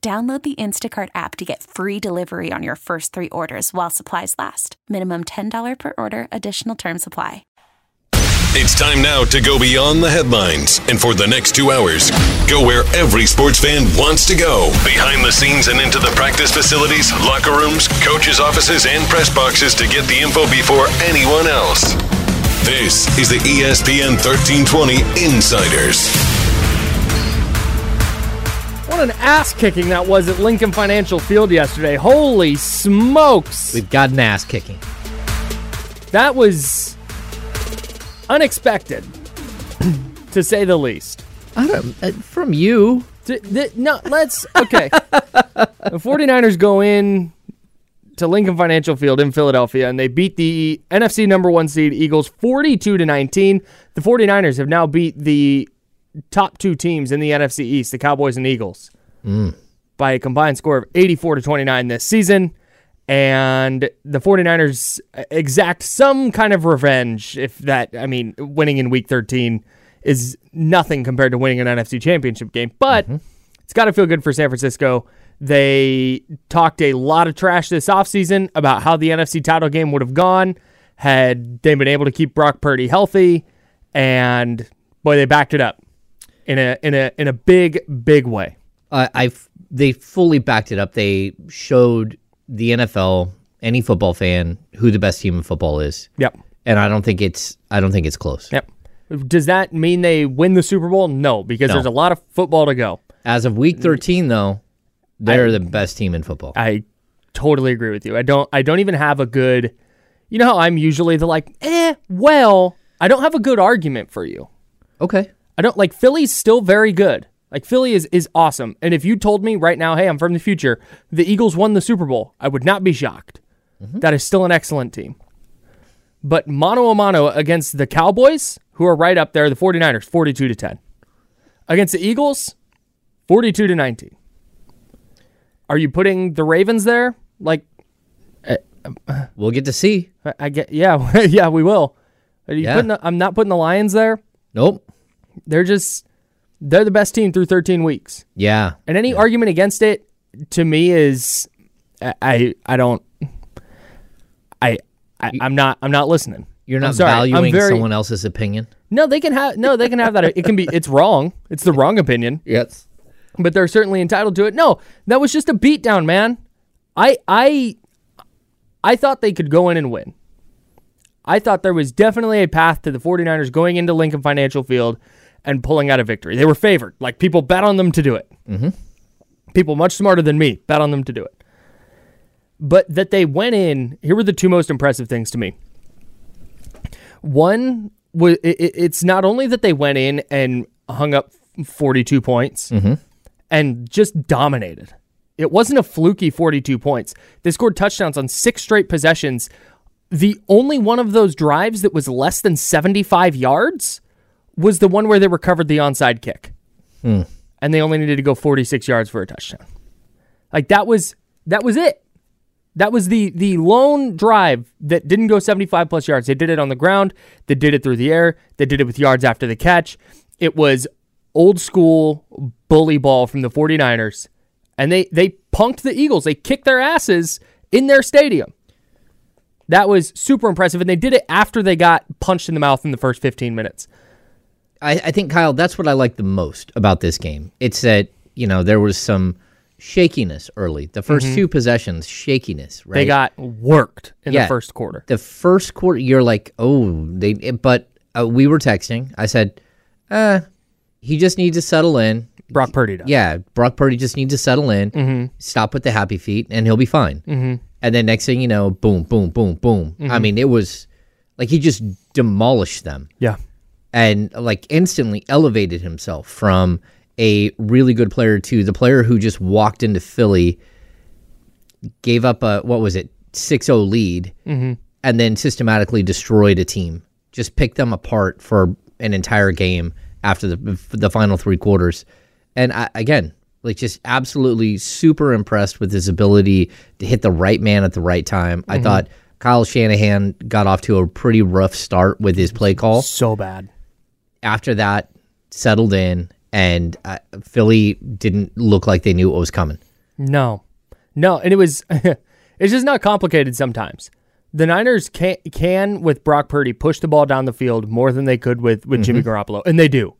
Download the Instacart app to get free delivery on your first three orders while supplies last. Minimum $10 per order, additional term supply. It's time now to go beyond the headlines. And for the next two hours, go where every sports fan wants to go behind the scenes and into the practice facilities, locker rooms, coaches' offices, and press boxes to get the info before anyone else. This is the ESPN 1320 Insiders. What an ass kicking that was at Lincoln Financial Field yesterday. Holy smokes. We've got an ass kicking. That was unexpected, to say the least. I don't, uh, from you. Th- th- no, let's. Okay. the 49ers go in to Lincoln Financial Field in Philadelphia and they beat the NFC number one seed Eagles 42 to 19. The 49ers have now beat the top two teams in the NFC East, the Cowboys and Eagles, mm. by a combined score of 84 to 29 this season. And the 49ers uh, exact some kind of revenge, if that, I mean, winning in week 13 is nothing compared to winning an NFC championship game. But mm-hmm. it's got to feel good for San Francisco. They talked a lot of trash this offseason about how the NFC title game would have gone had they been able to keep Brock Purdy healthy. And boy, they backed it up in a in a in a big big way. Uh, I they fully backed it up. They showed the NFL, any football fan, who the best team in football is, Yep. and I don't think it's I don't think it's close. Yep. Does that mean they win the Super Bowl? No, because No. there's a lot of football to go. As of week 13, though, they're the best team in football. I totally agree with you. I don't I don't even have a good you know how I'm usually the like, eh, well, I don't have a good argument for you. okay. I don't like Philly's still very good. Like Philly is is awesome. And if you told me right now, hey, I'm from the future, the Eagles won the Super Bowl, I would not be shocked. Mm-hmm. That is still an excellent team. But mano a mano against the Cowboys, who are right up there, the 49ers, 42 to 10. Against the Eagles, 42 to 19. Are you putting the Ravens there? Like eh, um, We'll get to see. I, I get yeah, yeah, we will. Are you Yeah. putting the, I'm not putting the Lions there. Nope. They're just they're the best team through 13 weeks. Yeah. And any argument against it to me is I I, don't I, I I'm not I'm not listening. You're not valuing very- someone else's opinion. No, they can have no, they can have that. It can be it's wrong. It's the wrong opinion, Yes. but they're certainly entitled to it. No, that was just a beatdown, man. I I I thought they could go in and win. I thought there was definitely a path to the 49ers going into Lincoln Financial Field and pulling out a victory. They were favored. Like people bet on them to do it. Mm-hmm. People much smarter than me bet on them to do it. But that they went in, here were the two most impressive things to me. One was it, it- it's not only that they went in and hung up 42 points and just dominated. It wasn't a fluky 42 points. They scored touchdowns on six straight possessions. The only one of those drives that was less than 75 yards was the one where they recovered the onside kick. Hmm. And they only needed to go 46 yards for a touchdown. Like that was that was it. That was the the lone drive that didn't go 75 plus yards. They did it on the ground, they did it through the air, they did it with yards after the catch. It was old school bully ball from the 49ers. And they they punked the Eagles. They kicked their asses in their stadium. That was super impressive and they did it after they got punched in the mouth in the first 15 minutes. I, I think Kyle, that's what I like the most about this game. It's that you know there was some shakiness early. The 1st two possessions, shakiness. Right. They got worked in Yeah. the first quarter. the first quarter. You're like, oh, they. But uh, we were texting. I said, uh, he just needs to settle in. Brock Purdy does. Yeah, Brock Purdy just needs to settle in, stop with the happy feet, and he'll be fine. Mm-hmm. And then next thing you know, boom, boom, boom, boom. I mean, it was like he just demolished them Yeah. And like instantly elevated himself from a really good player to the player who just walked into Philly, gave up a what was it 6-0 lead, mm-hmm. and then systematically destroyed a team. Just picked them apart for an entire game after the the final three quarters. And I, again, like just absolutely super impressed with his ability to hit the right man at the right time. I mm-hmm. thought Kyle Shanahan got off to a pretty rough start with his play call So bad. After that settled in and uh, Philly didn't look like they knew what was coming. No, no, and it was. it's just not complicated sometimes. The Niners can can with Brock Purdy push the ball down the field more than they could with with Jimmy Garoppolo, and they do.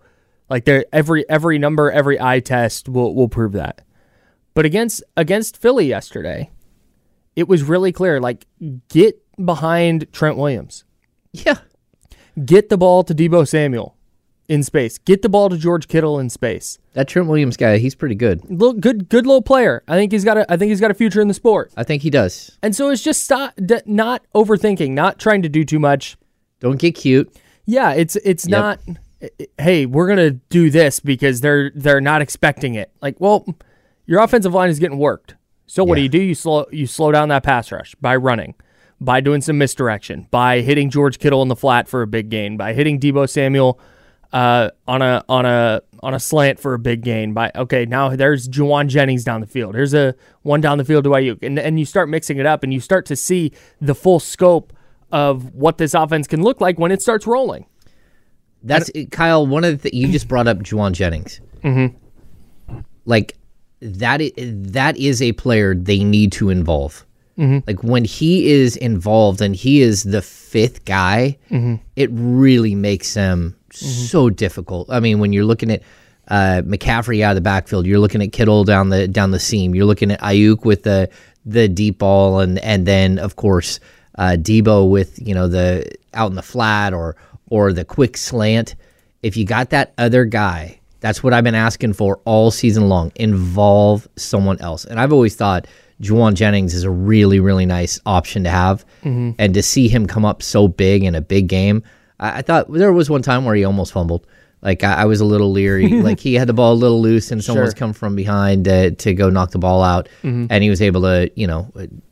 Like they're every every number, every eye test will will prove that. But against against Philly yesterday, it was really clear. Like get behind Trent Williams, Yeah. get the ball to Deebo Samuel in space, get the ball to George Kittle in space. That Trent Williams guy, he's pretty good. Little, good good little player. I think he's got a I think he's got a future in the sport. I think he does. And so it's just stop, d- not overthinking, not trying to do too much. Don't get cute. Yeah, it's it's Yep. not. Eh, hey, we're gonna do this because they're they're not expecting it. Like, well, your offensive line is getting worked. So what do you do? You slow you slow down that pass rush by running, by doing some misdirection, by hitting George Kittle in the flat for a big gain, by hitting Deebo Samuel uh, on a on a on a slant for a big gain. By okay, now there's Jauan Jennings down the field. Here's a one down the field to Aiyuk, and and you start mixing it up, and you start to see the full scope of what this offense can look like when it starts rolling. That's Kyle. One of the th- you just brought up Jauan Jennings. Mm-hmm. Like that. Is, that is a player they need to involve. Like when he is involved and he is the fifth guy, it really makes them so difficult. I mean, when you're looking at uh, McCaffrey out of the backfield, you're looking at Kittle down the down the seam. You're looking at Aiyuk with the the deep ball, and and then of course uh, Deebo with you know the out in the flat or or the quick slant. If you got that other guy, that's what I've been asking for all season long. Involve someone else, and I've always thought Jauan Jennings is a really really nice option to have, and to see him come up so big in a big game. I, I thought there was one time where he almost fumbled. Like I, I was a little leery. like he had the ball a little loose, and someone's Sure. come from behind uh, to go knock the ball out, and he was able to, you know,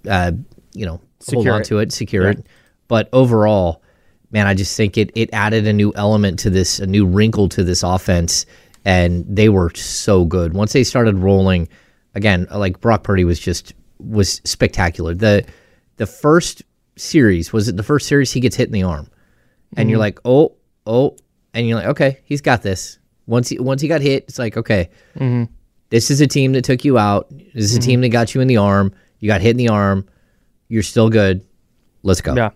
uh, you know, hold Secure on it. to it, secure it. But overall, man, I just think it it added a new element to this, a new wrinkle to this offense, and they were so good once they started rolling. Again, like Brock Purdy was just was spectacular. The the first series was it the first series he gets hit in the arm, and you're mm. like, oh, oh, and you're like, okay, he's got this. Once he once he got hit, it's like, okay, mm-hmm. this is a team that took you out. This is a team mm-hmm. that got you in the arm. You got hit in the arm. You're still good. Let's go. Yeah.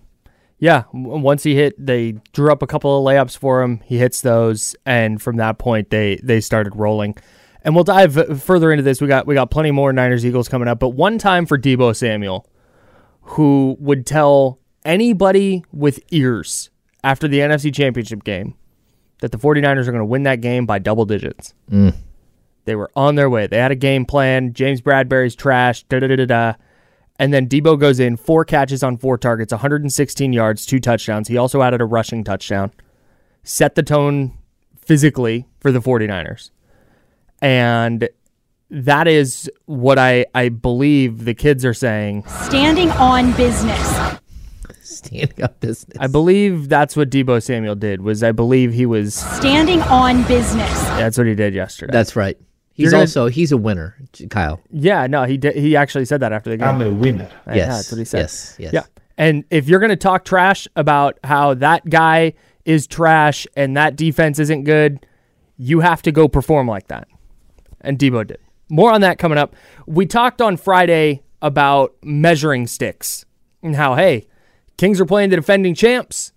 Yeah. Once he hit, they drew up a couple of layups for him. He hits those, and from that point, they they started rolling. And we'll dive further into this. We got we got plenty more Niners Eagles coming up. But one time for Deebo Samuel, who would tell anybody with ears after the NFC Championship game that the 49ers are going to win that game by double digits. Mm. They were on their way. They had a game plan. James Bradberry's trash. Da da da da da. And then Deebo goes in, four catches on four targets, 116 yards, two touchdowns. He also added a rushing touchdown. Set the tone physically for the 49ers. And that is what I, I believe the kids are saying. Standing on business. Standing up business. I believe that's what Deebo Samuel did. Was I believe he was Standing on business. that's what he did yesterday. That's right. He's gonna- also he's a winner, Kyle. yeah, no, he did, he actually said that after the game. I'm a winner. Yeah, yes, that's what he said. Yes, yes. Yeah. And if you're going to talk trash about how that guy is trash and that defense isn't good, you have to go perform like that. And Deebo did. More on that coming up. We talked on Friday about measuring sticks and how, hey, Kings are playing the defending champs.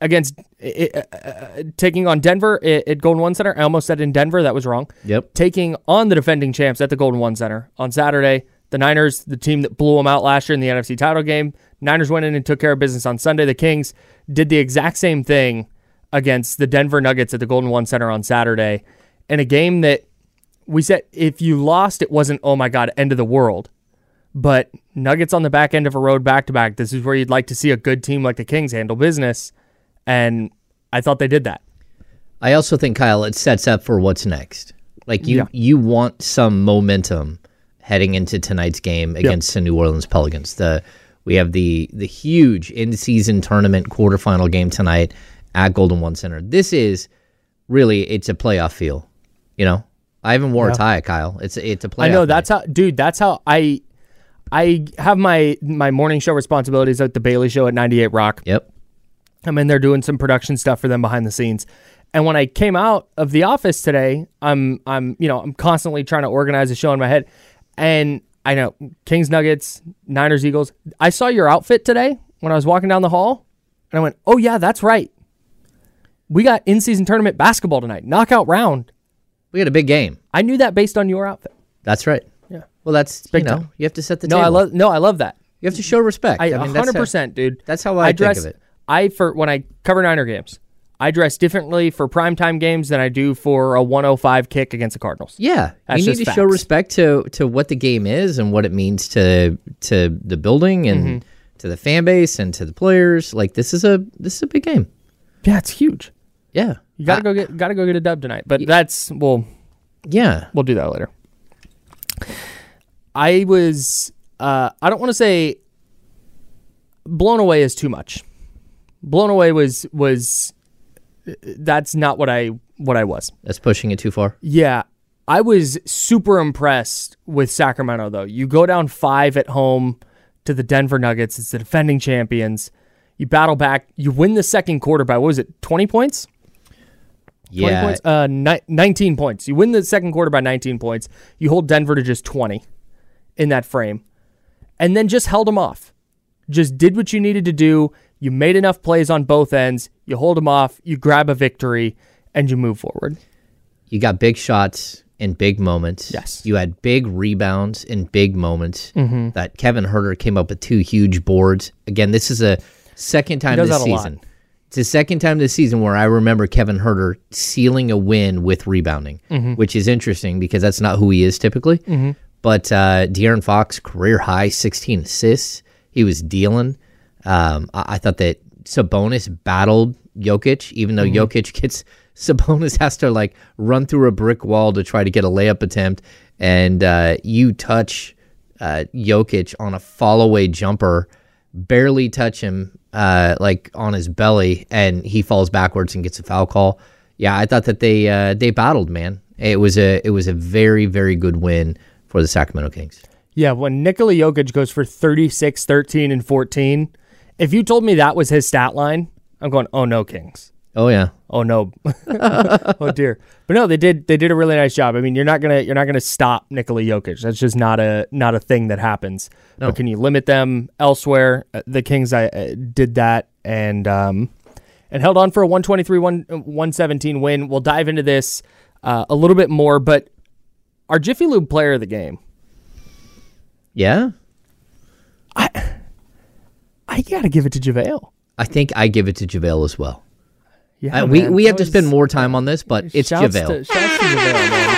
against uh, uh, taking on Denver at, at Golden One Center. I almost said in Denver. That was wrong. Yep. Taking on the defending champs at the Golden One Center on Saturday. The Niners, the team that blew them out last year in the NFC title game. Niners went in and took care of business on Sunday. The Kings did the exact same thing against the Denver Nuggets at the Golden One Center on Saturday. In a game that we said if you lost, it wasn't, oh my God, end of the world. But Nuggets on the back end of a road back to back, this is where you'd like to see a good team like the Kings handle business. And I thought they did that. I also think Kyle, it sets up for what's next. Like you, Yeah. you want some momentum heading into tonight's game against the New Orleans Pelicans. The we have the the huge in season tournament quarterfinal game tonight at Golden One Center. This is really it's a playoff feel. You know, I haven't wore a tie, Kyle. It's it's a playoff. I know night. that's how, dude. That's how I, I have my my morning show responsibilities at the Bailey Show at 98 Rock. Yep. I'm in there doing some production stuff for them behind the scenes. And when I came out of the office today, I'm I'm you know I'm constantly trying to organize a show in my head, and I know Kings Nuggets, Niners Eagles. I saw your outfit today when I was walking down the hall, and I went, oh yeah, that's right. We got in season tournament basketball tonight, knockout round. We had a big game. I knew that based on your outfit. That's right. Well, that's big you know time. you have to set the No, table. I love no, I love that. You have to show respect. I, mean, 100%, dude. that's how I think dress, of it. I for when I cover Niner games, I dress differently for primetime games than I do for a 105 kick against the Cardinals. Yeah, That's you need to just show respect to to what the game is and what it means to to the building and Mm-hmm. to the fan base and to the players. Like this is a this is a big game. Yeah, it's huge. Yeah, You gotta go get gotta go get a dub tonight. But that's we'll yeah. we'll do that later. I was uh I don't want to say blown away is too much. Blown away was was that's not what I what I was. That's pushing it too far. Yeah. I was super impressed with Sacramento, though. You go down five at home to the Denver Nuggets. It's the defending champions. You battle back. You win the second quarter by, what was it, 20 points? 20 Yeah, points? Uh, ni- 19 points. You win the second quarter by 19 points. You hold Denver to just 20 in that frame. And then just held them off. Just did what you needed to do. You made enough plays on both ends. You hold them off. You grab a victory, and you move forward. you got big shots in big moments. Yes. you had big rebounds in big moments. Mm-hmm. That Kevin Huerter came up with two huge boards. Again, this is a second time this that a lot. season. It's the second time this season where I remember Kevin Huerter sealing a win with rebounding, Mm-hmm. which is interesting because that's not who he is typically. But uh, De'Aaron Fox, career high 16 assists. He was dealing. Um, I-, I thought that Sabonis battled Jokic, even though Jokic gets Sabonis has to like run through a brick wall to try to get a layup attempt, and uh, you touch uh, Jokic on a fall away jumper, barely touch him uh, like on his belly, and he falls backwards and gets a foul call. Yeah, I thought that they uh, they battled, man. It was a it was a very very good win for the Sacramento Kings. Yeah, when Nikola Jokic goes for 36, 13, and 14, if you told me that was his stat line, I'm going, oh no, Kings. Oh yeah, Oh no. oh dear. But no, they did they did a really nice job. I mean, you're not gonna you're not gonna stop Nikola Jokic. That's just not a not a thing that happens. But can you limit them elsewhere? Uh, The Kings I uh, did that and um and held on for a 123 117 win. We'll dive into this uh, a little bit more, but our Jiffy Lube player of the game. yeah. I I got to give it to JaVale. I think I give it to JaVale as well. Yeah, Uh, we we have That to spend more time on this, but it's JaVale. To, to JaVale, man.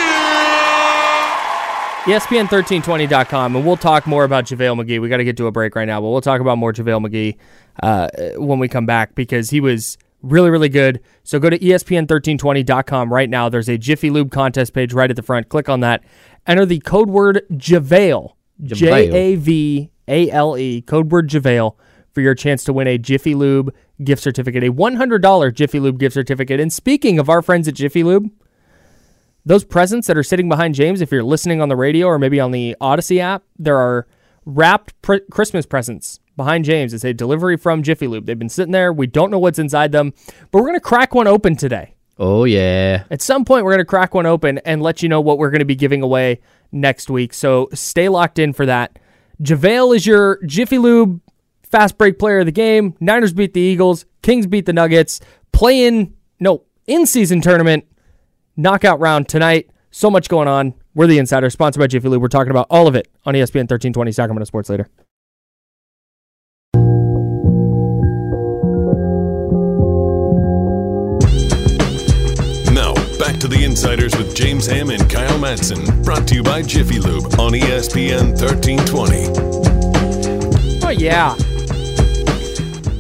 E ESPN1320.com, and we'll talk more about JaVale McGee. We got to get to a break right now, but we'll talk about more JaVale McGee uh, when we come back because he was really, really good. So go to E ESPN1320.com right now. There's a Jiffy Lube contest page right at the front. Click on that. Enter the code word JaVale, J A V A L E, code word JaVale for your chance to win a Jiffy Lube gift certificate, a $100 Jiffy Lube gift certificate. And speaking of our friends at Jiffy Lube, those presents that are sitting behind James, if you're listening on the radio or maybe on the Odyssey app, there are wrapped pr- Christmas presents behind James. It's a delivery from Jiffy Lube. They've been sitting there. We don't know what's inside them, but we're going to crack one open today. Oh yeah. At some point, we're going to crack one open and let you know what we're going to be giving away next week. So stay locked in for that. JaVale is your Jiffy Lube fast break player of the game. Niners beat the Eagles. Kings beat the Nuggets. Play in, no, in season tournament, knockout round tonight. So much going on. We're the Insider, sponsored by Jiffy Lube. We're talking about all of it on ESPN 1320 Sacramento Sports Later. The Insiders with James Ham and Kyle Madsen. Brought to you by Jiffy Lube on ESPN 1320. Oh yeah.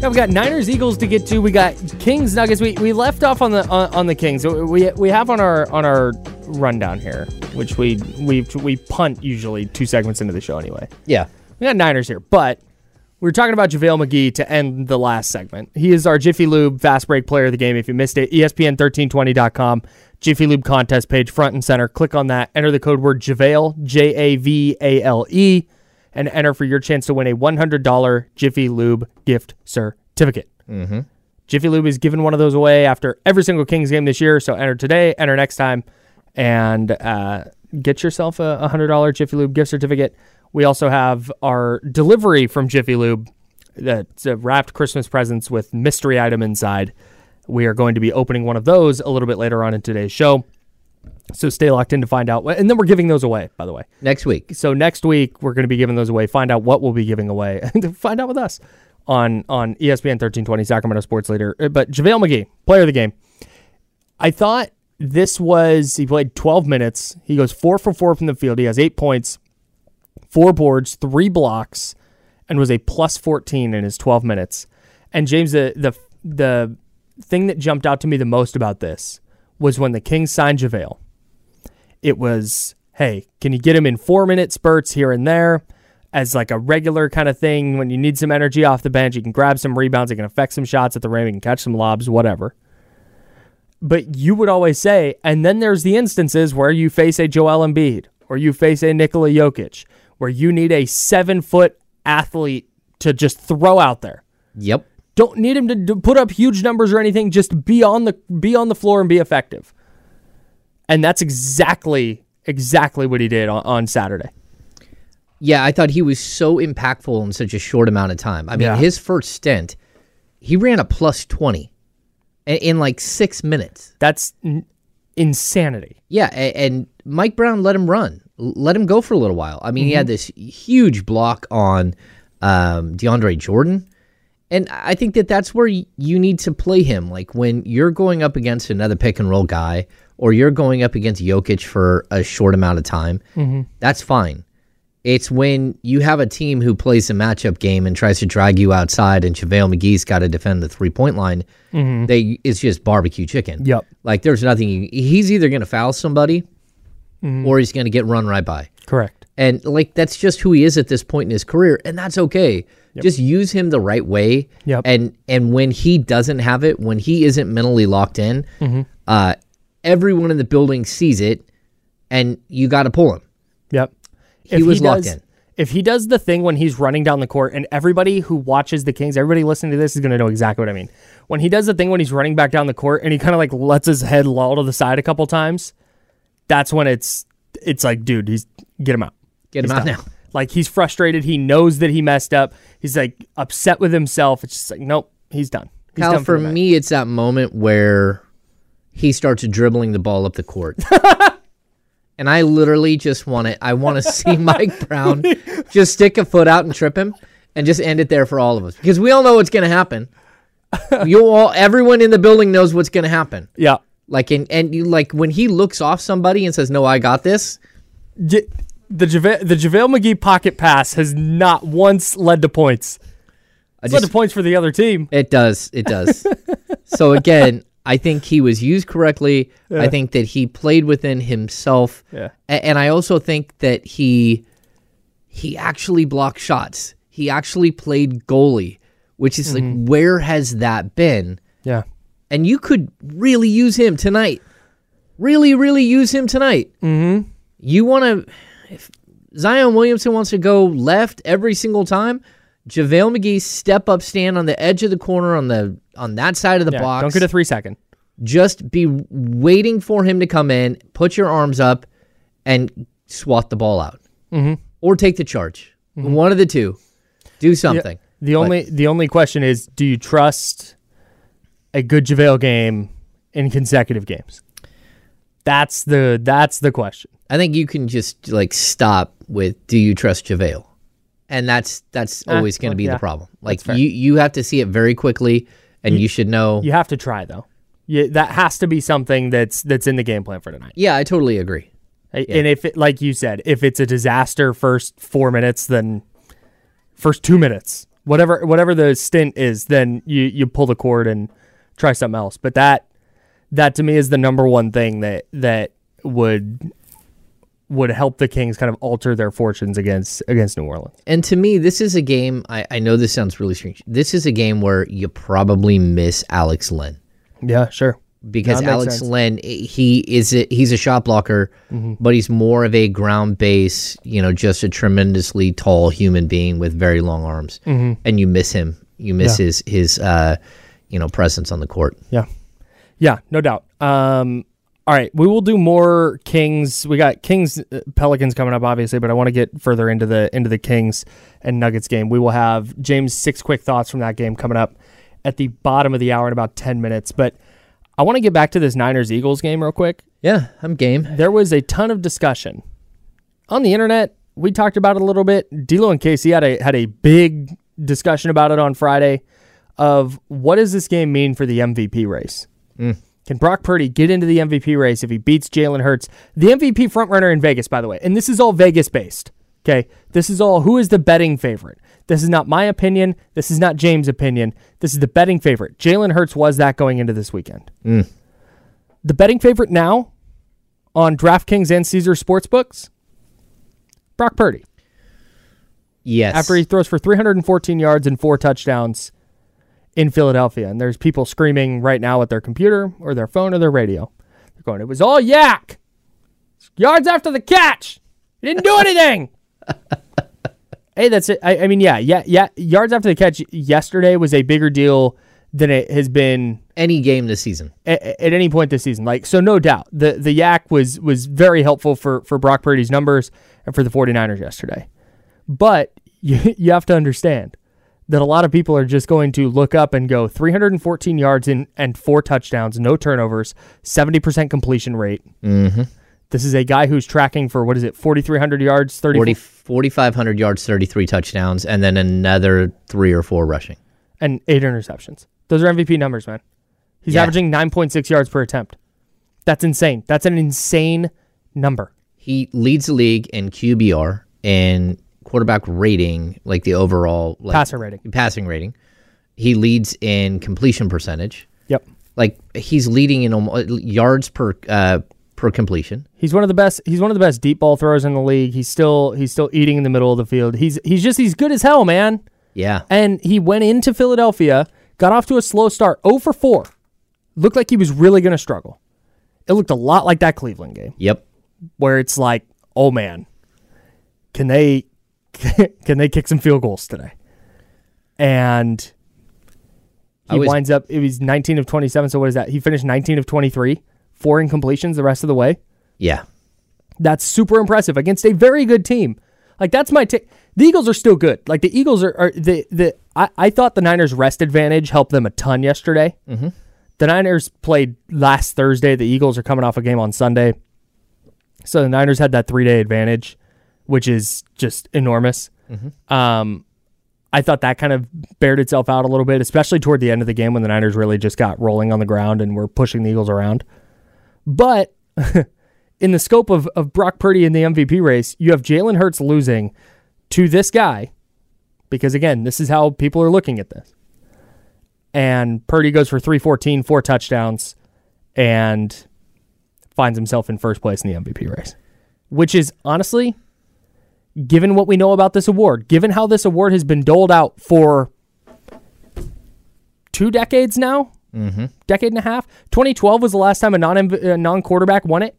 Yeah, we got Niners Eagles to get to. We got Kings Nuggets. We, we left off on the on, on the Kings. We we have on our on our rundown here, which we we we punt usually two segments into the show anyway. Yeah. We got Niners here, but we were talking about JaVale McGee to end the last segment. He is our Jiffy Lube fast break player of the game. If you missed it, E ESPN1320.com, Jiffy Lube contest page, front and center. Click on that. Enter the code word JaVale, J A V A L E, and enter for your chance to win a $100 Jiffy Lube gift certificate. Mm-hmm. Jiffy Lube is giving one of those away after every single Kings game this year. So enter today, enter next time, and uh, get yourself a a $100 Jiffy Lube gift certificate. We also have our delivery from Jiffy Lube that's uh, wrapped Christmas presents with mystery item inside. We are going to be opening one of those a little bit later on in today's show. So stay locked in to find out. And then we're giving those away, by the way. Next week. So next week we're going to be giving those away. Find out what we'll be giving away. find out with us on on ESPN 1320 Sacramento Sports Leader. Uh, But JaVale McGee, player of the game. I thought this was he played 12 minutes. He goes 4 for 4 from the field. He has 8 points, 4 boards, 3 blocks and was a plus 14 in his 12 minutes. And James the the the thing that jumped out to me the most about this was when the Kings signed JaVale it was, hey, can you get him in four minute spurts here and there as like a regular kind of thing when you need some energy off the bench? You can grab some rebounds, you can affect some shots at the rim, you can catch some lobs, whatever. But you would always say, and then there's the instances where you face a Joel Embiid or you face a Nikola Jokic, where you need a seven foot athlete to just throw out there. Yep. Don't need him to put up huge numbers or anything. Just be on the be on the floor and be effective. And that's exactly exactly what he did on, on Saturday. Yeah, I thought he was so impactful in such a short amount of time. I mean, Yeah. his first stint, he ran a plus 20 in, in like six minutes. That's n- insanity. Yeah, a- and Mike Brown let him run, let him go for a little while. I mean, he had mm-hmm. this huge block on um, DeAndre Jordan. And I think that that's where you need to play him. Like when you're going up against another pick and roll guy, or you're going up against Jokic for a short amount of time, mm-hmm. that's fine. It's when you have a team who plays a matchup game and tries to drag you outside, and JaVale McGee's got to defend the three point line. Mm-hmm. They it's just barbecue chicken. Yep. Like there's nothing. He's either going to foul somebody, or he's going to get run right by. Correct. And like that's just who he is at this point in his career, and that's okay. Just use him the right way. Yep. And and when he doesn't have it, when he isn't mentally locked in, uh, everyone in the building sees it, and you got to pull him. Yep. He was locked does, in. If he does the thing when he's running down the court, and everybody who watches the Kings, everybody listening to this is going to know exactly what I mean. When he does the thing when he's running back down the court and he kind of like lets his head loll to the side a couple times, that's when it's it's like, dude, he's get him out. Get him He's out done. now. Like he's frustrated. He knows that he messed up. He's like upset with himself. It's just like, nope, he's done. He's Kyle, done for night. me, it's that moment where he starts dribbling the ball up the court. and I literally just want it. I want to see Mike Brown just stick a foot out and trip him and just end it there for all of us. Because we all know what's going to happen. You all everyone in the building knows what's going to happen. yeah. Like in, and you like when he looks off somebody and says, "No, I got this." The JaVale, the JaVale McGee pocket pass has not once led to points. It's led to points for the other team. It does. It does. so again, I think he was used correctly. I think that he played within himself. Yeah. A- and I also think that he he actually blocked shots. He actually played goalie, which is like mm-hmm. where has that been? Yeah. And you could really use him tonight. Really, really use him tonight. Mm-hmm. You want to if Zion Williamson wants to go left every single time. JaVale McGee step up, stand on the edge of the corner on the on that side of the Yeah, box. Don't get a three second. Just be waiting for him to come in, put your arms up, and swat the ball out, mm-hmm. or take the charge. One of the two. Do something. The only the only question is, do you trust a good JaVale game in consecutive games? That's the that's the question. I think you can just like stop with do you trust JaVale? And that's that's Ah, always going to well, be yeah. the problem. Like you you have to see it very quickly and you, should know. You have to try though. Yeah, that has to be something that's that's in the game plan for tonight. Yeah, I totally agree. And if it, like you said, if it's a disaster first four minutes, then first two minutes, whatever whatever the stint is, then you you pull the cord and try something else. But that that to me is the number one thing that that would would help the Kings kind of alter their fortunes against against New Orleans. And to me, this is a game. I, I know this sounds really strange. This is a game where you probably miss Alex Len Yeah, sure. because Alex sense. Len he is a, he's a shot blocker, Mm-hmm. but he's more of a ground base. You know, just a tremendously tall human being with very long arms, Mm-hmm. and you miss him. You miss his his uh, you know presence on the court. Yeah. Yeah, no doubt. Um, all right, we will do more Kings. We got Kings uh, Pelicans coming up, obviously, but I want to get further into the into the Kings and Nuggets game. We will have James six quick thoughts from that game coming up at the bottom of the hour in about ten minutes. But I want to get back to this Niners Eagles game real quick. Yeah, I'm game. There was a ton of discussion on the internet. We talked about it a little bit. D'Lo and Casey had a had a big discussion about it on Friday of what does this game mean for the MVP race? Mm. Can Brock Purdy get into the MVP race if he beats Jalen Hurts, the MVP frontrunner in Vegas, by the way? And this is all Vegas based. Okay, this is all who is the betting favorite. This is not my opinion. This is not James' opinion. This is the betting favorite. Jalen Hurts was that going into this weekend. Mm. The betting favorite now on DraftKings and Caesar Sportsbooks, Brock Purdy. Yes. After he throws for 314 yards and four touchdowns in Philadelphia. And there's people screaming right now at their computer or their phone or their radio. They're going, it was all YAC. Yards after the catch. He didn't do anything. hey, that's it. I, I mean, yeah, yeah, yeah. Yards after the catch yesterday was a bigger deal than it has been any game this season. at, at any point this season. Like so no doubt. The the YAC was was very helpful for for Brock Purdy's numbers and for the 49ers yesterday. But you you have to understand that a lot of people are just going to look up and go 314 yards in, and four touchdowns, no turnovers, 70% completion rate. Mm-hmm. This is a guy who's tracking for what is it, 4,300 yards, 30, 40, 4,500 yards, 33 touchdowns, and then another three or four rushing. and eight interceptions. Those are MVP numbers, man. He's Yeah. averaging 9.6 yards per attempt. That's insane. That's an insane number. He leads the league in QBR and quarterback rating, like the overall like, Passer rating. Passing rating. He leads in completion percentage. Yep. Like he's leading in yards per uh, per completion. He's one of the best. He's one of the best deep ball throwers in the league. He's still he's still eating in the middle of the field. He's he's just he's good as hell, man. Yeah. And he went into Philadelphia, got off to a slow start, 0 for 4. Looked like he was really going to struggle. It looked a lot like that Cleveland game Yep. where it's like, "Oh man, can they can they kick some field goals today?" And he was- winds up it was 19 of 27, so what is that? He finished 19 of 23, four incompletions the rest of the way. Yeah. That's super impressive against a very good team. Like that's my take. The Eagles are still good. Like the Eagles are, are the the. I, I thought the Niners' rest advantage helped them a ton yesterday. Mm-hmm. The Niners played last Thursday. The Eagles are coming off a game on Sunday, so the Niners had that three day advantage, which is just enormous. Um, I thought that kind of bared itself out a little bit, especially toward the end of the game when the Niners really just got rolling on the ground and were pushing the Eagles around. But in the scope of, of Brock Purdy in the MVP race, you have Jalen Hurts losing to this guy because, again, this is how people are looking at this. And Purdy goes for 314, four touchdowns, and finds himself in first place in the MVP race, which is honestly, given what we know about this award, given how this award has been doled out for two decades now, mm-hmm. decade and a half. 2012 was the last time a non non quarterback won it.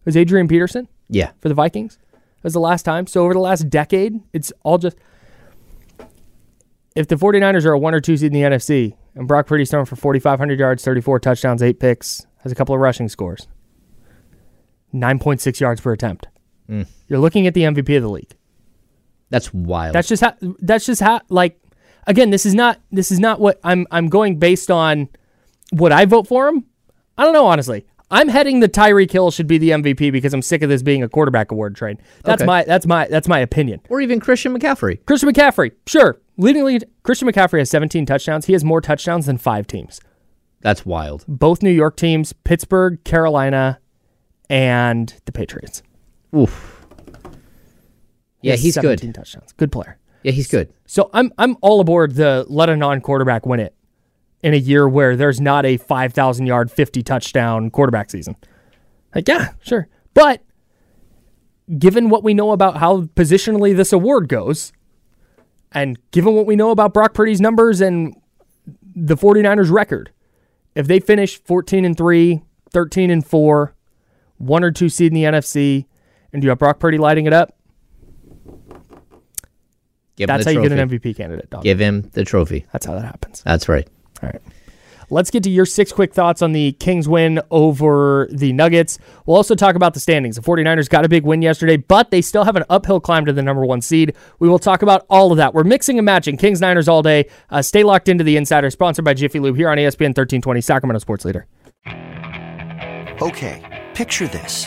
It was Adrian Peterson Yeah. for the Vikings. That was the last time. So over the last decade, it's all just if the 49ers are a one or two seed in the NFC and Brock Purdy's throwing for 4,500 yards, 34 touchdowns, eight picks, has a couple of rushing scores, 9.6 yards per attempt. Mm. You're looking at the MVP of the league. That's wild. That's just how. That's just how. Like, again, this is not. This is not what I'm. I'm going based on would I vote for him? I don't know, honestly. I'm heading the Tyreek Hill should be the MVP because I'm sick of this being a quarterback award train. That's Okay. my that's my that's my opinion. Or even Christian McCaffrey. Christian McCaffrey, sure. Leading lead Christian McCaffrey has 17 touchdowns. He has more touchdowns than five teams. That's wild. Both New York teams, Pittsburgh, Carolina, and the Patriots. Oof. Yeah, has he's good. touchdowns. Good player. Yeah, he's good. So I'm I'm all aboard the let a non-quarterback win it in a year where there's not a 5,000 yard, 50 touchdown quarterback season. Like, yeah, sure. But given what we know about how positionally this award goes, and given what we know about Brock Purdy's numbers and the 49ers record, if they finish 14 and 3, 13 and 4, one or two seed in the NFC, and you have Brock Purdy lighting it up, Give that's him how the you get an MVP candidate, dog. Give him the trophy. That's how that happens. That's right. All right. Let's get to your six quick thoughts on the Kings win over the Nuggets. We'll also talk about the standings. The 49ers got a big win yesterday, but they still have an uphill climb to the number one seed. We will talk about all of that. We're mixing and matching Kings Niners all day. Uh, stay locked into the Insider, sponsored by Jiffy Lube here on ESPN 1320, Sacramento Sports Leader. Okay, picture this.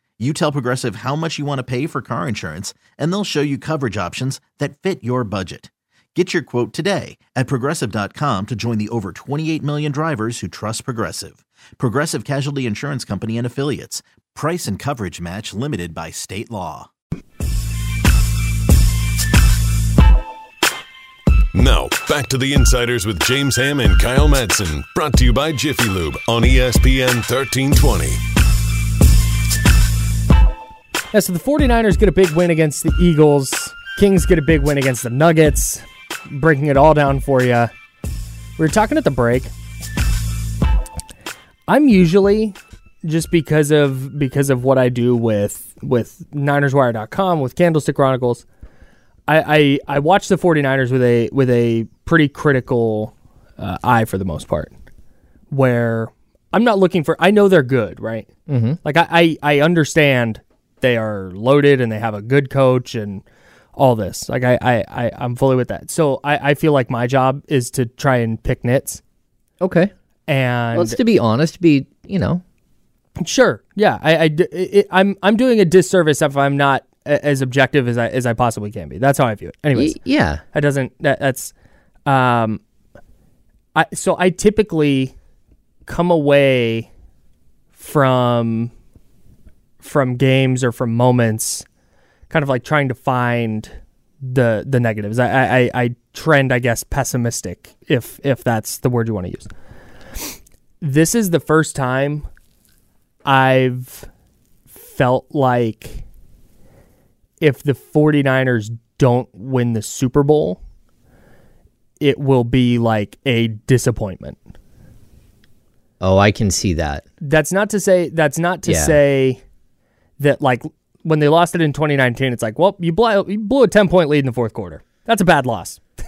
You tell Progressive how much you want to pay for car insurance, and they'll show you coverage options that fit your budget. Get your quote today at progressive.com to join the over 28 million drivers who trust Progressive. Progressive Casualty Insurance Company and Affiliates. Price and coverage match limited by state law. Now, back to the Insiders with James Ham and Kyle Madsen. Brought to you by Jiffy Lube on ESPN 1320. Yeah, so the 49ers get a big win against the Eagles. Kings get a big win against the Nuggets. Breaking it all down for you. We were talking at the break. I'm usually just because of because of what I do with with NinersWire.com with Candlestick Chronicles. I, I I watch the 49ers with a with a pretty critical uh, eye for the most part. Where I'm not looking for. I know they're good, right? Mm-hmm. Like I, I I understand they are loaded and they have a good coach and all this. Like I I, I I'm fully with that. So I I feel like my job is to try and pick nits Okay. and Well, it's to be honest, be you know, Sure. Yeah. I, I it- I'm I'm doing a disservice if I'm not as objective as I as I possibly can be. That's how I view it. Anyways, y- yeah. that doesn't that, that's um I so I typically come away from from games or from moments kind of like trying to find the the negatives. I I, I- trend I guess pessimistic if if that's the word you want to use. This is the first time I've felt like if the 49ers don't win the Super Bowl, it will be like a disappointment. Oh, I can see that. That's not to say that's not to Yeah. say that like when they lost it in 2019, it's like, well, you blew, you blew a 10 point lead in the fourth quarter. That's a bad loss.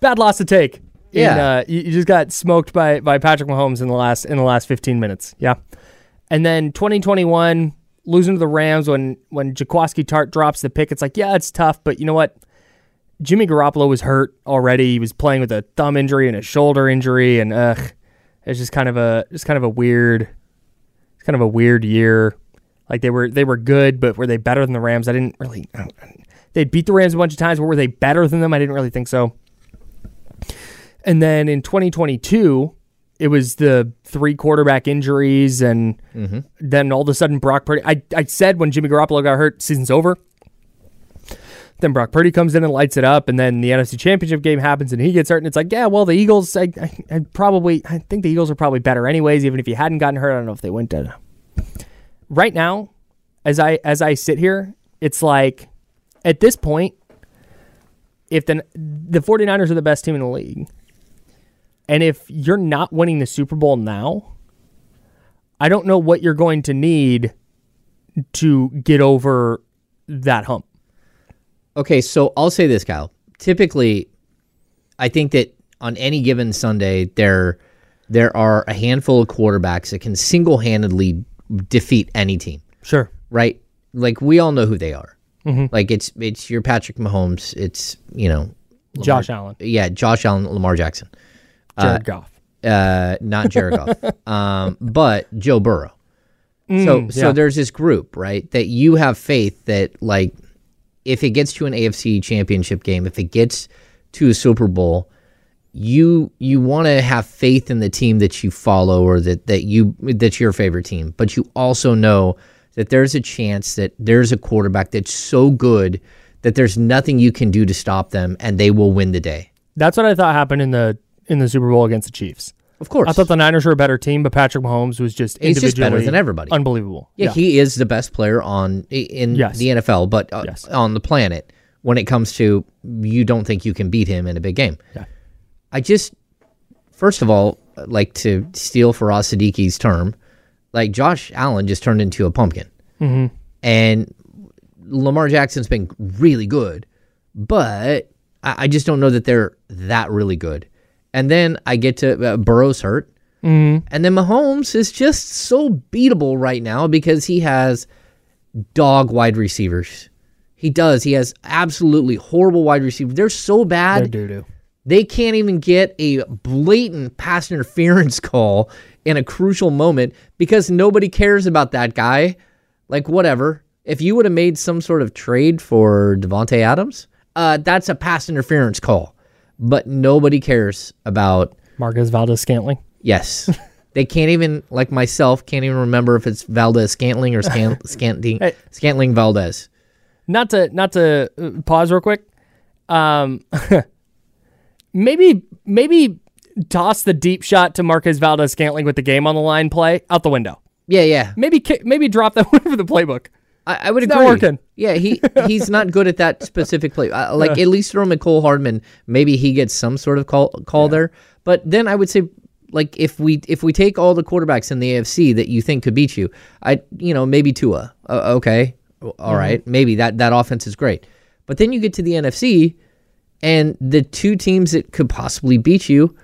bad loss to take. In, Yeah. uh, you, you just got smoked by by Patrick Mahomes in the last in the last 15 minutes. Yeah. And then 2021 losing to the Rams when when Jaquiski Tartt drops the pick, it's like, yeah, it's tough, but you know what? Jimmy Garoppolo was hurt already. He was playing with a thumb injury and a shoulder injury, and ugh, it's just kind of a just kind of a weird, it's kind of a weird year. Like they were they were good, but were they better than the Rams? I didn't really. I They beat the Rams a bunch of times, but were they better than them? I didn't really think so. And then in 2022, it was the three quarterback injuries, and mm-hmm. then all of a sudden Brock Purdy. I, I said when Jimmy Garoppolo got hurt, season's over. Then Brock Purdy comes in and lights it up, and then the NFC Championship game happens, and he gets hurt, and it's like, yeah, well, the Eagles, I, I, I probably, I think the Eagles are probably better anyways, even if he hadn't gotten hurt. I don't know if they went to. Right now, as I as I sit here, it's like, at this point, if the the 49ers are the best team in the league, and if you're not winning the Super Bowl now, I don't know what you're going to need to get over that hump. Okay, so I'll say this, Kyle. Typically, I think that on any given Sunday, there there are a handful of quarterbacks that can single handedly defeat any team. Sure. right? Like we all know who they are. Like it's it's your Patrick Mahomes. It's you know, Josh Allen, yeah, Josh Allen, Lamar Jackson, Jared Goff. uh, not Jared Goff, um, but Joe Burrow. so so yeah. there's this group, right? That you have faith that like if it gets to an AFC Championship game, if it gets to a Super Bowl, you you want to have faith in the team that you follow or that that you that's your favorite team, but you also know that there's a chance that there's a quarterback that's so good that there's nothing you can do to stop them and they will win the day. That's what I thought happened in the in the Super Bowl against the Chiefs. Of course. I thought the Niners were a better team, but Patrick Mahomes was just He's just better than everybody. Unbelievable. Yeah, he is the best player on in Yes. the NFL, but uh, Yes. on the planet when it comes to you don't think you can beat him in a big game. Yeah. I just first of all like to steal Faraz Sadiqi's term, like Josh Allen just turned into a pumpkin, mm-hmm. and Lamar Jackson's been really good, but I, I just don't know that they're that really good. And then I get to uh, Burrow's hurt. And then Mahomes is just so beatable right now because he has dog wide receivers. He does. He has absolutely horrible wide receivers. They're so They're bad, doo doo. They can't even get a blatant pass interference call in a crucial moment because nobody cares about that guy. Like, whatever. If you would have made some sort of trade for Davante Adams, uh, that's a pass interference call. But nobody cares about Marquez Valdes Scantling. Yes. they can't even, like myself, can't even remember if it's Valdes Scantling or Scan- Scantling, Hey. Scantling Valdes. Not to not to uh, pause real quick. Um, maybe maybe toss the deep shot to Marquez Valdes Scantling with the game on the line play out the window. Yeah, yeah. Maybe maybe drop that one for the playbook. I, I would It's agree. not working. Yeah, he he's not good at that specific play. Uh, like at least throw Mecole Hardman, maybe he gets some sort of call call there. But then I would say, like if we if we take all the quarterbacks in the AFC that you think could beat you, I you know maybe Tua. Uh, okay, all right, maybe that that offense is great. But then you get to the NFC, and the two teams that could possibly beat you,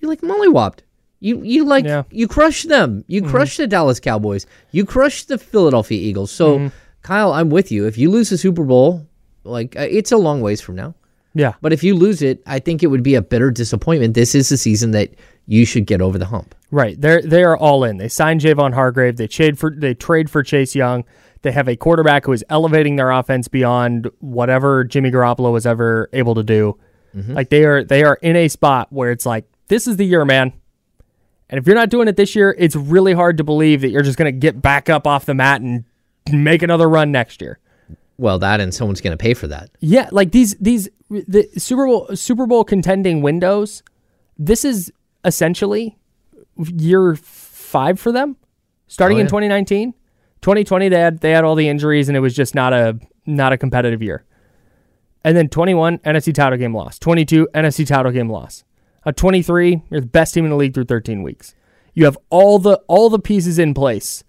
you like mollywopped. You you like Yeah. you crush them. You crush the Dallas Cowboys. You crush the Philadelphia Eagles. So Kyle, I'm with you. If you lose the Super Bowl, like uh, it's a long ways from now. Yeah. But if you lose it, I think it would be a bitter disappointment. This is the season that you should get over the hump. Right. They're they are all in. They signed Javon Hargrave. They trade for they trade for Chase Young. They have a quarterback who is elevating their offense beyond whatever Jimmy Garoppolo was ever able to do. Mm-hmm. Like they are they are in a spot where it's like this is the year, man. And if you're not doing it this year, it's really hard to believe that you're just going to get back up off the mat and make another run next year. Well, that and someone's going to pay for that. Yeah, like these these the Super Bowl Super Bowl contending windows. This is essentially year five for them, starting Oh, in yeah. And it was just not a competitive year. And then 21 NFC title game loss, 22 NFC title game loss. A 23, you're the best team in the league through 13 weeks. You have all the all the pieces in place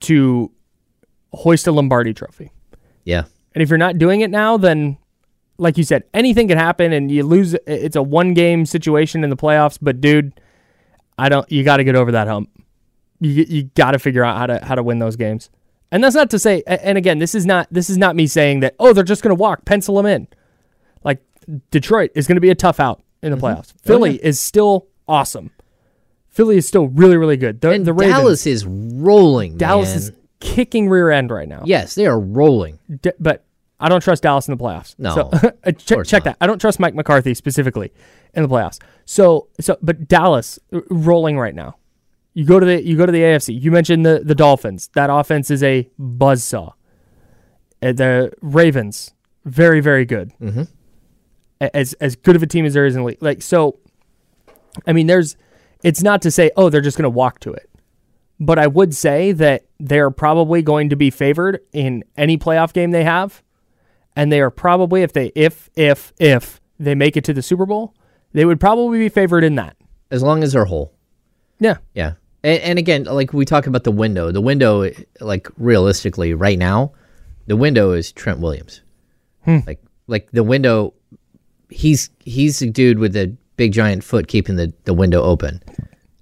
to hoist a Lombardi trophy. Yeah. And if you're not doing it now, then like you said, anything can happen and you lose it's a one game situation in the playoffs, but dude, I don't you got to get over that hump. You you got to figure out how to how to win those games. And that's not to say and again, this is not this is not me saying that oh, they're just going to walk, pencil them in. Like Detroit is going to be a tough out in the playoffs. Philly is still awesome. Philly is still really really good. The, And the Ravens, Dallas is rolling. Dallas man. is kicking rear end right now. Yes, they are rolling. D- but I don't trust Dallas in the playoffs. No, so, uh, check, check that. I don't trust Mike McCarthy specifically in the playoffs. So, so, but Dallas uh, rolling right now. You go to the you go to the AFC. You mentioned the the Dolphins. That offense is a buzzsaw. Uh, the Ravens, very very good. Mm-hmm. As as good of a team as there is in the league. Like so, I mean, there's. It's not to say oh they're just going to walk to it, but I would say that they're probably going to be favored in any playoff game they have, and they are probably if they if if if they make it to the Super Bowl, they would probably be favored in that. As long as they're whole. Yeah, Yeah. And, and again, like we talk about the window, the window, like realistically, right now, the window is Trent Williams. Hmm. Like, like the window, he's he's the dude with the big giant foot keeping the, the window open.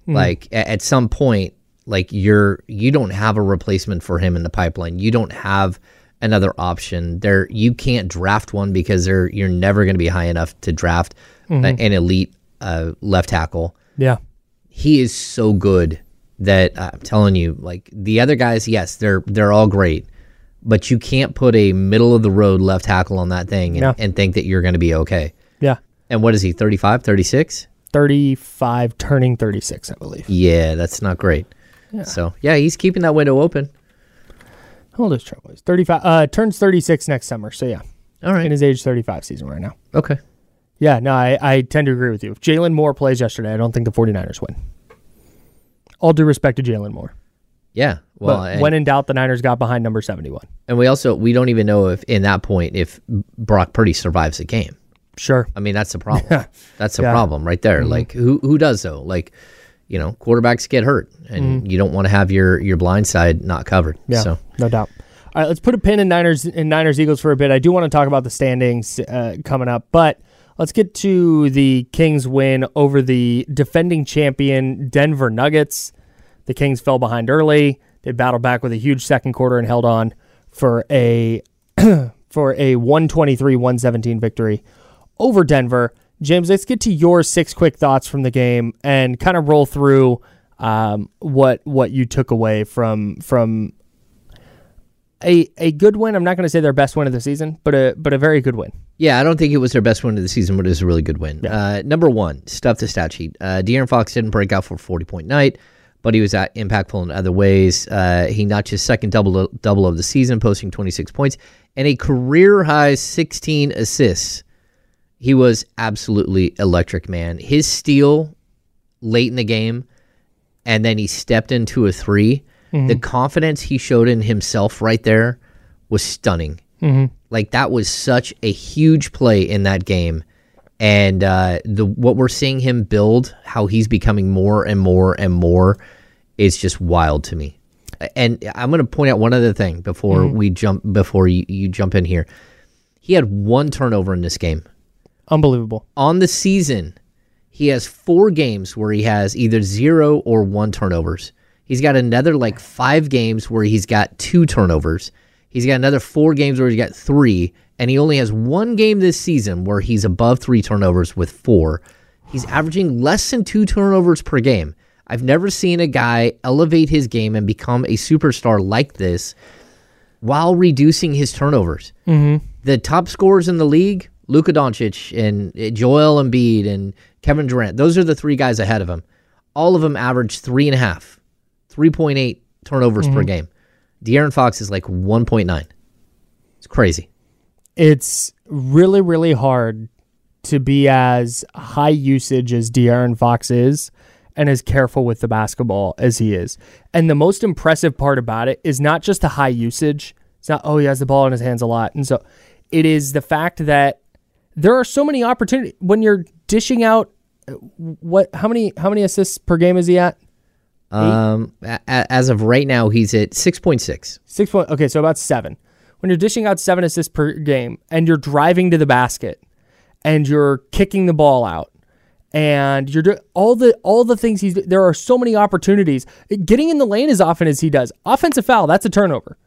Hmm. Like a- at some point, like you're you don't have a replacement for him in the pipeline. You don't have another option. There, you can't draft one because they're you're never going to be high enough to draft a- mm-hmm. an elite uh, left tackle yeah, he is so good that uh, I'm telling you, like the other guys, yes, they're they're all great, but you can't put a middle of the road left tackle on that thing and, No. and think that you're going to be okay. yeah. And what is he, 35, 36? Thirty-five, turning thirty-six, I believe. Yeah, that's not great. So, yeah, he's keeping that window open. How old is Trent Williams? Thirty-five. Uh, turns thirty-six next summer. So yeah, All right. in his age thirty-five season right now. Okay. Yeah, no, I, I tend to agree with you. If Jalen Moore plays yesterday, I don't think the 49ers win. All due respect to Jalen Moore. Yeah. Well, and, when in doubt, the Niners got behind number 71. and we also we don't even know if in that point if Brock Purdy survives the game. Sure. I mean, that's the problem. Yeah. that's the Yeah. problem right there. Like who who does though? Like, you know, quarterbacks get hurt, and you don't want to have your your blind side not covered. Yeah, So no doubt. All right, let's put a pin in Niners in Niners Eagles for a bit. I do want to talk about the standings uh, coming up, but let's get to the Kings win over the defending champion Denver Nuggets. The Kings fell behind early. They battled back with a huge second quarter and held on for a for a 123-117 victory over Denver. James, let's get to your six quick thoughts from the game and kind of roll through um, what what you took away from from a a good win. I'm not going to say their best win of the season, but a but a very good win. yeah, I don't think it was their best win of the season, but it was a really good win. Uh, number one, stuff the stat sheet. Uh, De'Aaron Fox didn't break out for a 40 point night, but he was at impactful in other ways. Uh, he notched his second double double of the season, posting 26 points and a career high 16 assists. He was absolutely electric, man. His steal late in the game, and then he stepped into a 3 The confidence he showed in himself right there was stunning. Like that was such a huge play in that game, and uh, the what we're seeing him build, how he's becoming more and more and more, is just wild to me. And I'm going to point out one other thing before mm-hmm. we jump before you, you jump in here. He had one turnover in this game Unbelievable. on the season, he has four games where he has either zero or one turnovers. He's got another like five games where he's got two turnovers. He's got another four games where he's got three, and he only has one game this season where he's above three turnovers with four. He's averaging less than two turnovers per game. I've never seen a guy elevate his game and become a superstar like this while reducing his turnovers. Mm-hmm. The top scorers in the league, Luka Doncic and uh, Joel Embiid and Kevin Durant, those are the three guys ahead of him. All of them average three and a half, 3.8 turnovers per game. De'Aaron Fox is like 1.9. It's crazy. It's really really hard to be as high usage as De'Aaron Fox is and as careful with the basketball as he is. And the most impressive part about it is not just the high usage. It's not oh he has the ball in his hands a lot. And so it is the fact that there are so many opportunities when you're dishing out. uh, What? How many? How many assists per game is he at? Um, a- as of right now, he's at six point six. Six point. Okay, so about seven. When you're dishing out seven assists per game, and you're driving to the basket, and you're kicking the ball out, and you're doing all the all the things he's. There are so many opportunities. Getting in the lane as often as he does. Offensive foul. That's a turnover.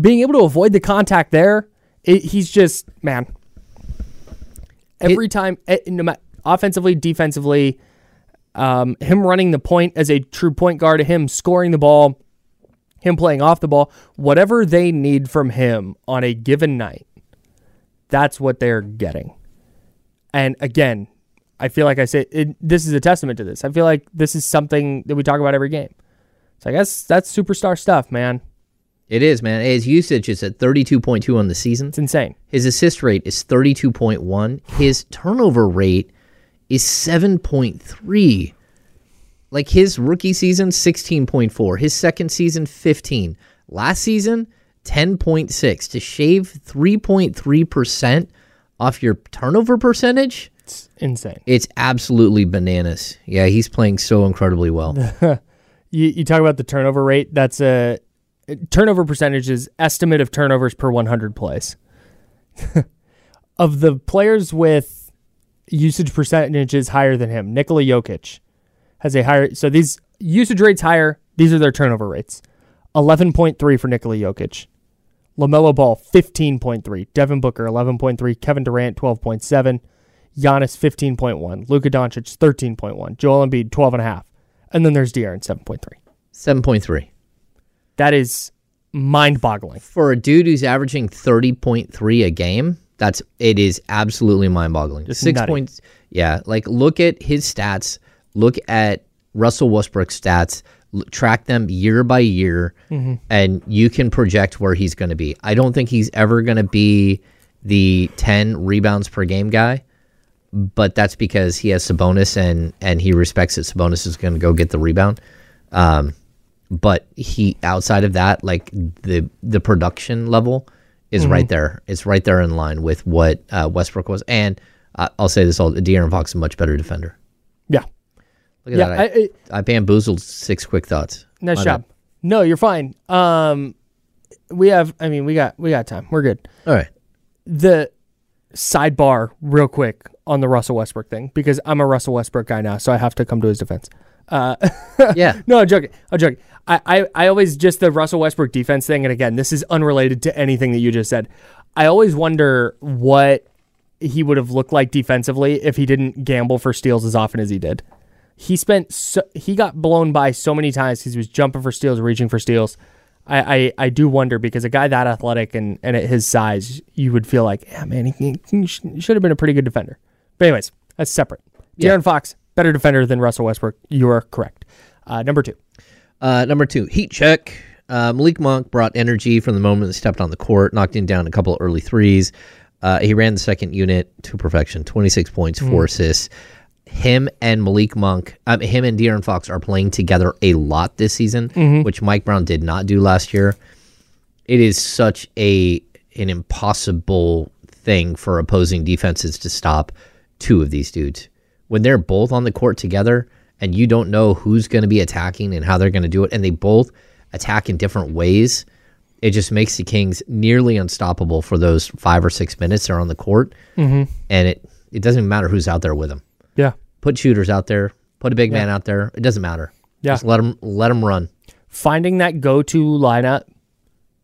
Being able to avoid the contact there, it, he's just man. Every time, eh, no matter offensively, defensively, um, him running the point as a true point guard, him scoring the ball, him playing off the ball, whatever they need from him on a given night, that's what they're getting. And again, I feel like I say it, this is a testament to this. I feel like this is something that we talk about every game. So I guess that's superstar stuff, man. It is, man. His usage is at thirty two point two on the season. It's insane. His assist rate is thirty two point one. His turnover rate is seven point three. Like his rookie season, sixteen point four. His second season, fifteen. Last season, ten point six. To shave three point three percent off your turnover percentage, It's insane. it's absolutely bananas. Yeah, he's playing so incredibly well. You, you talk about the turnover rate. That's a turnover percentage is estimate of turnovers per 100 plays. of the players with usage percentages higher than him, Nikola Jokic has a higher. So these usage rates higher. These are their turnover rates. 11.3 for Nikola Jokic. LaMelo Ball, 15.3. Devin Booker, 11.3. Kevin Durant, 12.7. Giannis, 15.1. Luka Doncic, 13.1. Joel Embiid, 12.5. And then there's De'Aaron, 7.3. Seven point three. That is mind boggling. for a dude who's averaging 30.3 a game that's it is absolutely mind-boggling six nutty. points yeah like look at his stats look at russell westbrook's stats l- track them year by year Mm-hmm. and you can project where he's going to be i don't think he's ever going to be the 10 rebounds per game guy but that's because he has Sabonis and and he respects that Sabonis is going to go get the rebound. Um, but he outside of that, like the the production level is Mm-hmm. right there. It's right there in line with what uh, Westbrook was. And uh, I'll say this: all De'Aaron Fox is a much better defender. Yeah. Look at Yeah. that! I, I, I, bamboozled six quick thoughts. nice job. No, you're fine. Um, we have. I mean, we got. We got time. We're good. All right. The sidebar, real quick, on the Russell Westbrook thing because I'm a Russell Westbrook guy now, so I have to come to his defense. Uh, Yeah. no, I'm joking. I'm joking. I, I, I always just the Russell Westbrook defense thing, and again, this is unrelated to anything that you just said. I always wonder what he would have looked like defensively if he didn't gamble for steals as often as he did. He spent so, he got blown by so many times because he was jumping for steals, reaching for steals. I, I, I do wonder because a guy that athletic and, and at his size, you would feel like, yeah, man, he, he should have been a pretty good defender. But anyways, that's separate. Yeah. Fox, better defender than Russell Westbrook. You are correct. Uh, number two. Uh, number two, heat check. Uh, Malik Monk brought energy from the moment he stepped on the court, knocked him down a couple of early threes. Uh, he ran the second unit to perfection, 26 points, four assists. Him and Malik Monk, um, him and De'Aaron Fox are playing together a lot this season, which Mike Brown did not do last year. It is such a an impossible thing for opposing defenses to stop two of these dudes when they're both on the court together and you don't know who's going to be attacking and how they're going to do it and they both attack in different ways it just makes the kings nearly unstoppable for those five or six minutes they're on the court and it it doesn't matter who's out there with them. Put shooters out there put a big man out there it doesn't matter Yeah. just let them let them run Finding that go to lineup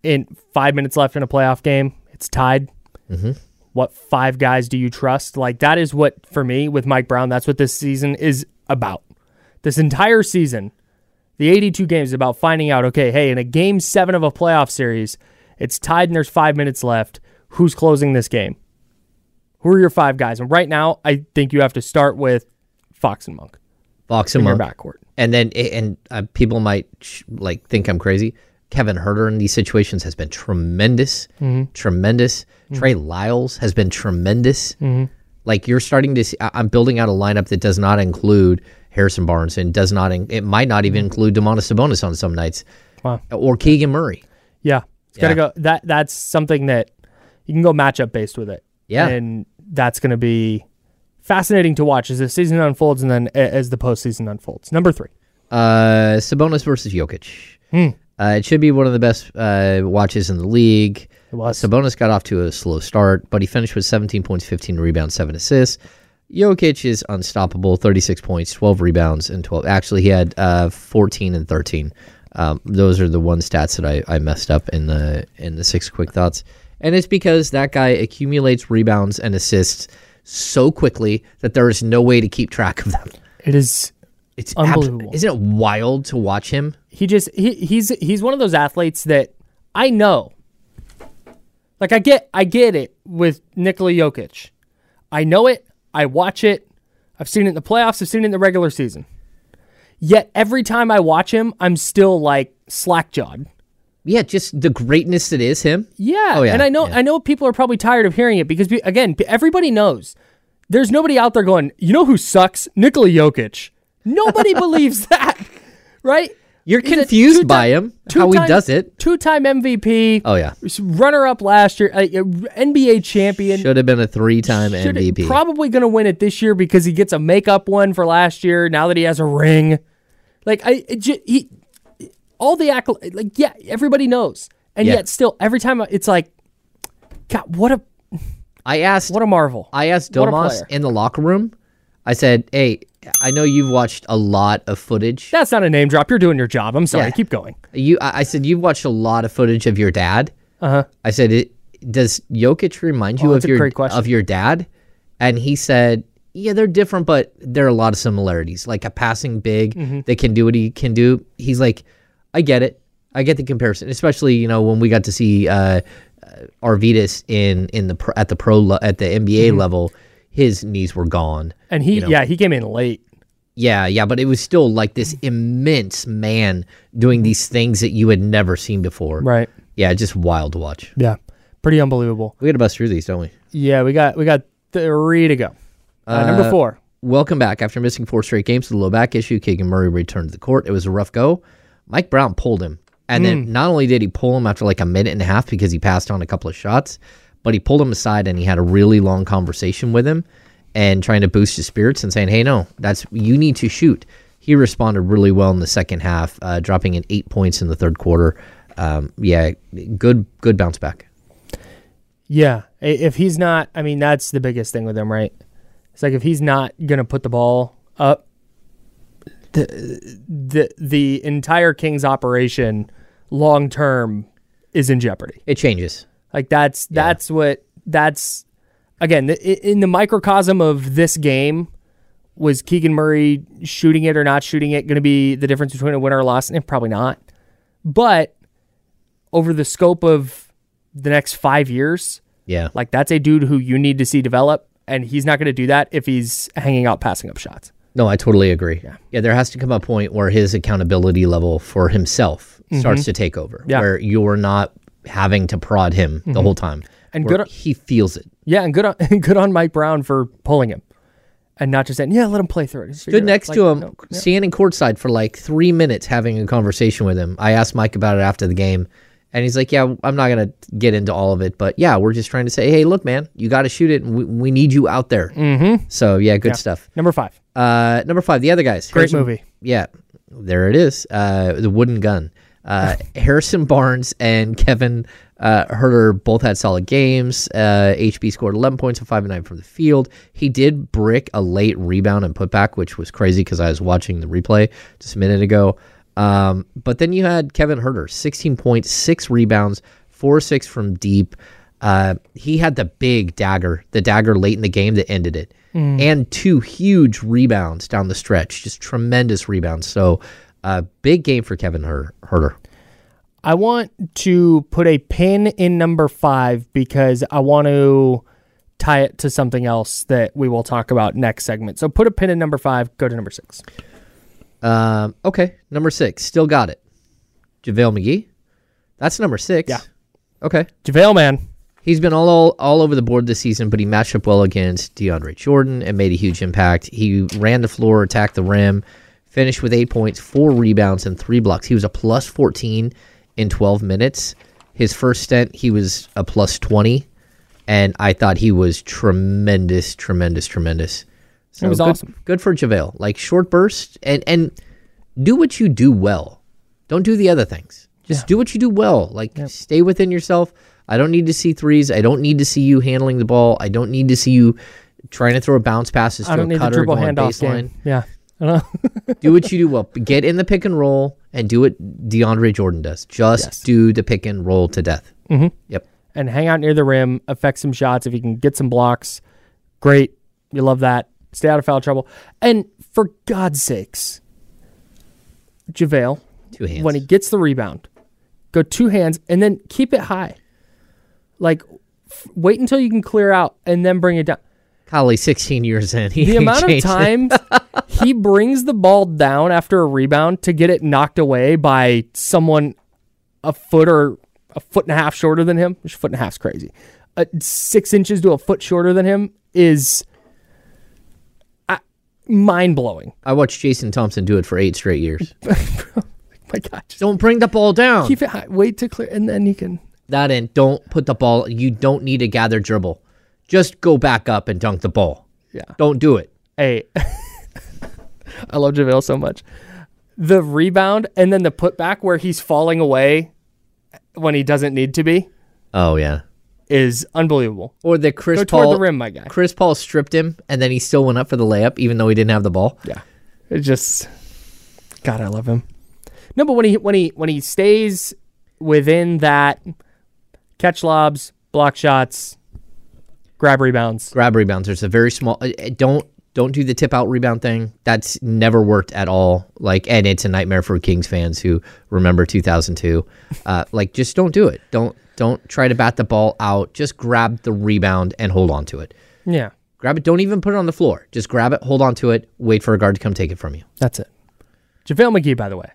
in five minutes left in a playoff game, it's tied. Mm-hmm. What five guys do you trust? Like, that is what, for me, with Mike Brown, that's what this season is about. This entire season, the 82 games is about finding out, okay, hey, in a game seven of a playoff series, it's tied and there's five minutes left. Who's closing this game? Who are your five guys? And right now, I think you have to start with Fox and Monk Fox and Monk. backcourt. and then and uh, people might sh- like think I'm crazy. Kevin Huerter in these situations has been tremendous, Mm-hmm. tremendous. Trey Lyles has been tremendous. Mm-hmm. Like you're starting to see, I- I'm building out a lineup that does not include Harrison Barnes and does not. In, it might not even include Domantas Sabonis on some nights, Mm-hmm. Wow. or Keegan Murray. Yeah, it's gotta Yeah. go. That that's something that You can go matchup based with it. Yeah. And that's going to be fascinating to watch as the season unfolds and then as the postseason unfolds. Number three. Uh, Sabonis versus Jokic. Hmm. Uh, it should be one of the best uh, watches in the league. It was. Sabonis got off to a slow start, but he finished with 17 points, 15 rebounds, 7 assists. Jokic is unstoppable 36 points, 12 rebounds, and 12. Actually, he had uh, 14 and 13. Um, those are the one stats that I, I messed up in the in the six quick thoughts. And it's because that guy accumulates rebounds and assists so quickly that there is no way to keep track of them. It is It's Unbelievable. isn't it wild to watch him? he just he, he's he's one of those athletes that I know. Like I get I get it with Nikola Jokic. I know it. I watch it. I've seen it in the playoffs. I've seen it in the regular season. Yet every time I watch him, I'm still like slack jawed. Yeah, just the greatness that is him. Yeah. Oh, yeah, And I know yeah. I know people are probably tired of hearing it because again, everybody knows. There's nobody out there going, "You know who sucks? Nikola Jokic." Nobody believes that. Right? You're He's confused by him, how he does it. Two-time MVP. Oh yeah, runner up last year, uh, NBA champion. should have been a three-time Should- MVP. Probably going to win it this year because he gets a makeup one for last year. Now that he has a ring, like I, it he, all the accolades, like yeah, everybody knows, and Yeah. yet still, every time I- it's like, God, what a I asked. what a marvel. I asked Domas in the locker room. I said, "Hey, I know you've watched a lot of footage. That's not a name drop. You're doing your job. I'm sorry. Yeah. Keep going. You, I I said you've watched a lot of footage of your dad. Uh huh. I said, it, "Does Jokic remind you Oh, of your of your dad?" And he said, "Yeah, they're different, but there are a lot of similarities. Like a passing big Mm-hmm. that can do what he can do." He's like, "I get it. I get the comparison, especially you know when we got to see uh, Arvydas in in the at the pro at the NBA Mm-hmm. level, his knees were gone. And he, You know. yeah, he came in late. Yeah, yeah, but it was still like this immense man doing these things that you had never seen before. Right. Yeah, just wild to watch. Yeah. Pretty unbelievable. We got to bust through these, don't we? Yeah, we got we got three to go. Uh, number Uh, four. Welcome back. After missing four straight games with a low back issue, Keegan Murray returned to the court. It was a rough go. Mike Brown pulled him. And Hmm. then not only did he pull him after like a minute and a half because he passed on a couple of shots, but he pulled him aside and he had a really long conversation with him and trying to boost his spirits and saying, hey, no, that's you need to shoot. He responded really well in the second half, uh, dropping in eight points in the third quarter. Um, yeah, good good bounce back. Yeah, if he's not, I mean, that's the biggest thing with him, right? It's like if he's not gonna put the ball up, the the the entire Kings operation long term is in jeopardy. It changes. Like that's that's what that's again in the microcosm of this game. Was Keegan Murray shooting it or not shooting it going to be the difference between a winner or a loss? And probably not. But over the scope of the next five years, Yeah. like that's a dude who you need to see develop, and he's not going to do that if he's hanging out passing up shots. No, I totally agree. Yeah. there has to come a point where his accountability level for himself starts to take over, Mm-hmm. Yeah. Mm-hmm. where you're not having to prod him the whole time, And good on- he feels it. Yeah, and good on good on Mike Brown for pulling him, and not just saying, "Yeah, let him play through it." Stood next Like, to him, no, yeah. standing courtside for like three minutes, having a conversation with him. I asked Mike about it after the game, and he's like, "Yeah, I'm not gonna get into all of it, but yeah, we're just trying to say, hey, look, man, you got to shoot it, and we, we need you out there." Mm-hmm. So yeah, good stuff. Number five, Uh, number five, the other guys. great movie. Yeah, there it is. Uh, the wooden gun. Uh, Harrison Barnes and Kevin uh, Huerter both had solid games. Uh, HB scored 11 points and 5 and 9 from the field. He did brick a late rebound and putback, which was crazy because I was watching the replay just a minute ago. Um, but then you had Kevin Huerter, 16 points, 6 rebounds, 4 6 from deep. Uh, he had the big dagger, the dagger late in the game that ended it, and two huge rebounds down the stretch, just tremendous rebounds. So, uh, big game for Kevin Her- Huerter. I want to put a pin in number five because I want to tie it to something else that we will talk about next segment. So put a pin in number five. Go to number six. Um, okay, number six, still got it. JaVale McGee. That's number six. Yeah. Okay. JaVale, man. He's been all, all all over the board this season, but he matched up well against DeAndre Jordan and made a huge impact. He ran the floor, attacked the rim, finished with eight points, four rebounds, and three blocks. He was a plus 14 in 12 minutes. His first stint, he was a plus 20. and I thought he was tremendous, tremendous, tremendous. So It was good, awesome. Good for JaVale. Like short burst and and do what you do well. Don't do the other things. Just do what you do well. Like stay within yourself. I don't need to see threes. I don't need to see you handling the ball. I don't need to see you trying to throw a bounce passes to I don't a cutter going handoff baseline. game. Yeah. Don't do what you do well. Get in the pick and roll and do what DeAndre Jordan does. Just Yes. do the pick and roll to death. Mm-hmm. Yep. and hang out near the rim, affect some shots. If you can get some blocks, great. You love that. Stay out of foul trouble. And for God's sakes, JaVale, Two hands. when he gets the rebound, go two hands and then keep it high. Like, f- wait until you can clear out and then bring it down. Golly, 16 years in. He The amount of times he brings the ball down after a rebound to get it knocked away by someone a foot or a foot and a half shorter than him, which foot and a half's crazy. Uh, six inches to a foot shorter than him is mind blowing. I watched Jason Thompson do it for eight straight years. My God, just don't bring the ball down. keep it high, wait to clear, and then you can. that in. Don't put the ball. You don't need to gather dribble. Just go back up and dunk the ball. Yeah. Don't do it. Hey, I love JaVale so much. The rebound and then the putback where he's falling away when he doesn't need to be Oh yeah. Is unbelievable. Or the Chris Go Paul. toward the rim, my guy. Chris Paul stripped him, and then he still went up for the layup, even though he didn't have the ball. Yeah, it just God, I love him. No, but when he when he when he stays within that catch lobs, block shots, grab rebounds. grab rebounds. There's a very small. uh, uh, Don't don't do the tip out rebound thing. That's never worked at all. Like, and it's a nightmare for Kings fans who remember 2002. Uh, like, just don't do it. Don't don't try to bat the ball out. Just grab the rebound and hold on to it. Yeah, Grab it. Don't even put it on the floor. Just grab it, hold on to it, wait for a guard to come take it from you. that's it. JaVale McGee, by the way,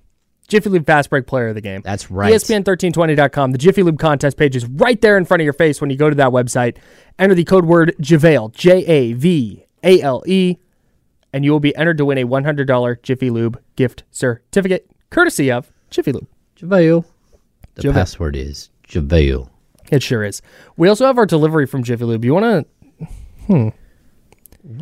Jiffy Lube Fast Break Player of the Game. That's right. ESPN1320.com. The Jiffy Lube contest page is right there in front of your face when you go to that website. Enter the code word JaVale, J A V A L E, and you will be entered to win a $100 Jiffy Lube gift certificate, courtesy of Jiffy Lube. JaVale. The JaVale. password is JaVale. It sure is. We also have our delivery from Jiffy Lube. You want to? Hmm.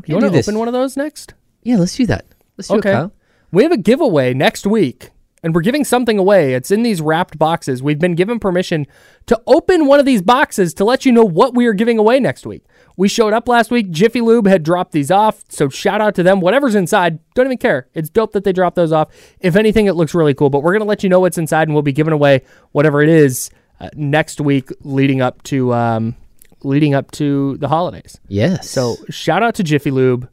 You want to this. open one of those next? Yeah, let's do that. Let's do Okay. it, Kyle. We have a giveaway next week, and we're giving something away. It's in these wrapped boxes. We've been given permission to open one of these boxes to let you know what we are giving away next week. We showed up last week. Jiffy Lube had dropped these off, so shout out to them. Whatever's inside, don't even care. It's dope that they dropped those off. If anything, it looks really cool. But we're gonna let you know what's inside, and we'll be giving away whatever it is uh, next week, leading up to um, leading up to the holidays. Yes. So shout out to Jiffy Lube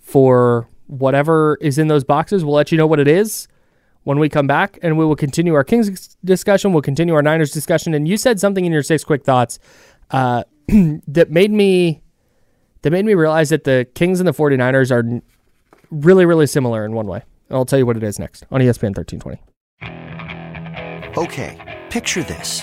for whatever is in those boxes. We'll let you know what it is when we come back, and we will continue our Kings discussion. We'll continue our Niners discussion. And you said something in your six quick thoughts uh, that made me that made me realize that the Kings and the 49ers are really, really similar in one way. And I'll tell you what it is next on ESPN 1320. Okay, picture this.